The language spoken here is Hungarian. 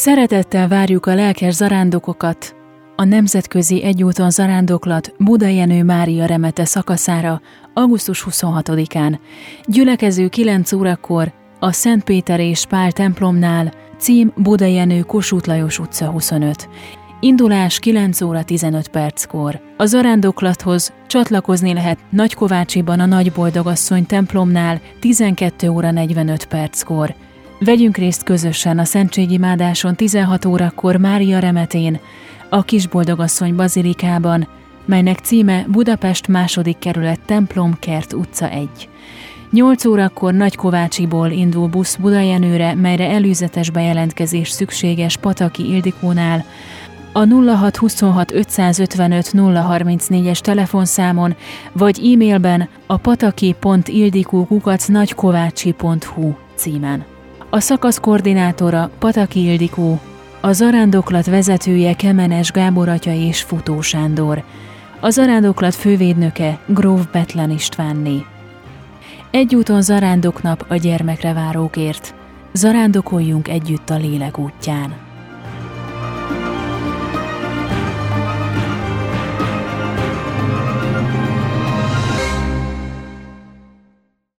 Szeretettel várjuk a lelkes zarándokokat a Nemzetközi Egyúton Zarándoklat Buda Jenő Mária remete szakaszára augusztus 26-án. Gyülekező 9 órakor a Szent Péter és Pál templomnál, cím Buda Jenő Kossuth Lajos utca 25. Indulás 9 óra 15 perckor. A zarándoklathoz csatlakozni lehet Nagykovácsiban a Nagyboldogasszony templomnál 12 óra 45 perckor. Vegyünk részt közösen a Szentségimádáson 16 órakor Mária remetén, a Kisboldogasszony bazilikában, melynek címe Budapest második kerület templom Kert utca 1. 8 órakor Nagykovácsiból indul busz Budajenőre, melyre előzetes bejelentkezés szükséges Pataki Ildikónál, a 0626 555 034-es telefonszámon, vagy e-mailben a pataki.ildikó.nagykovácsi.hu címen. A szakasz koordinátora Pataki Ildikó, a zarándoklat vezetője Kemenes Gábor atya és Futó Sándor, a zarándoklat fővédnöke Gróf Betlen Istvánné. Egyúton zarándoknap a gyermekre várókért. Zarándokoljunk együtt a lélek útján.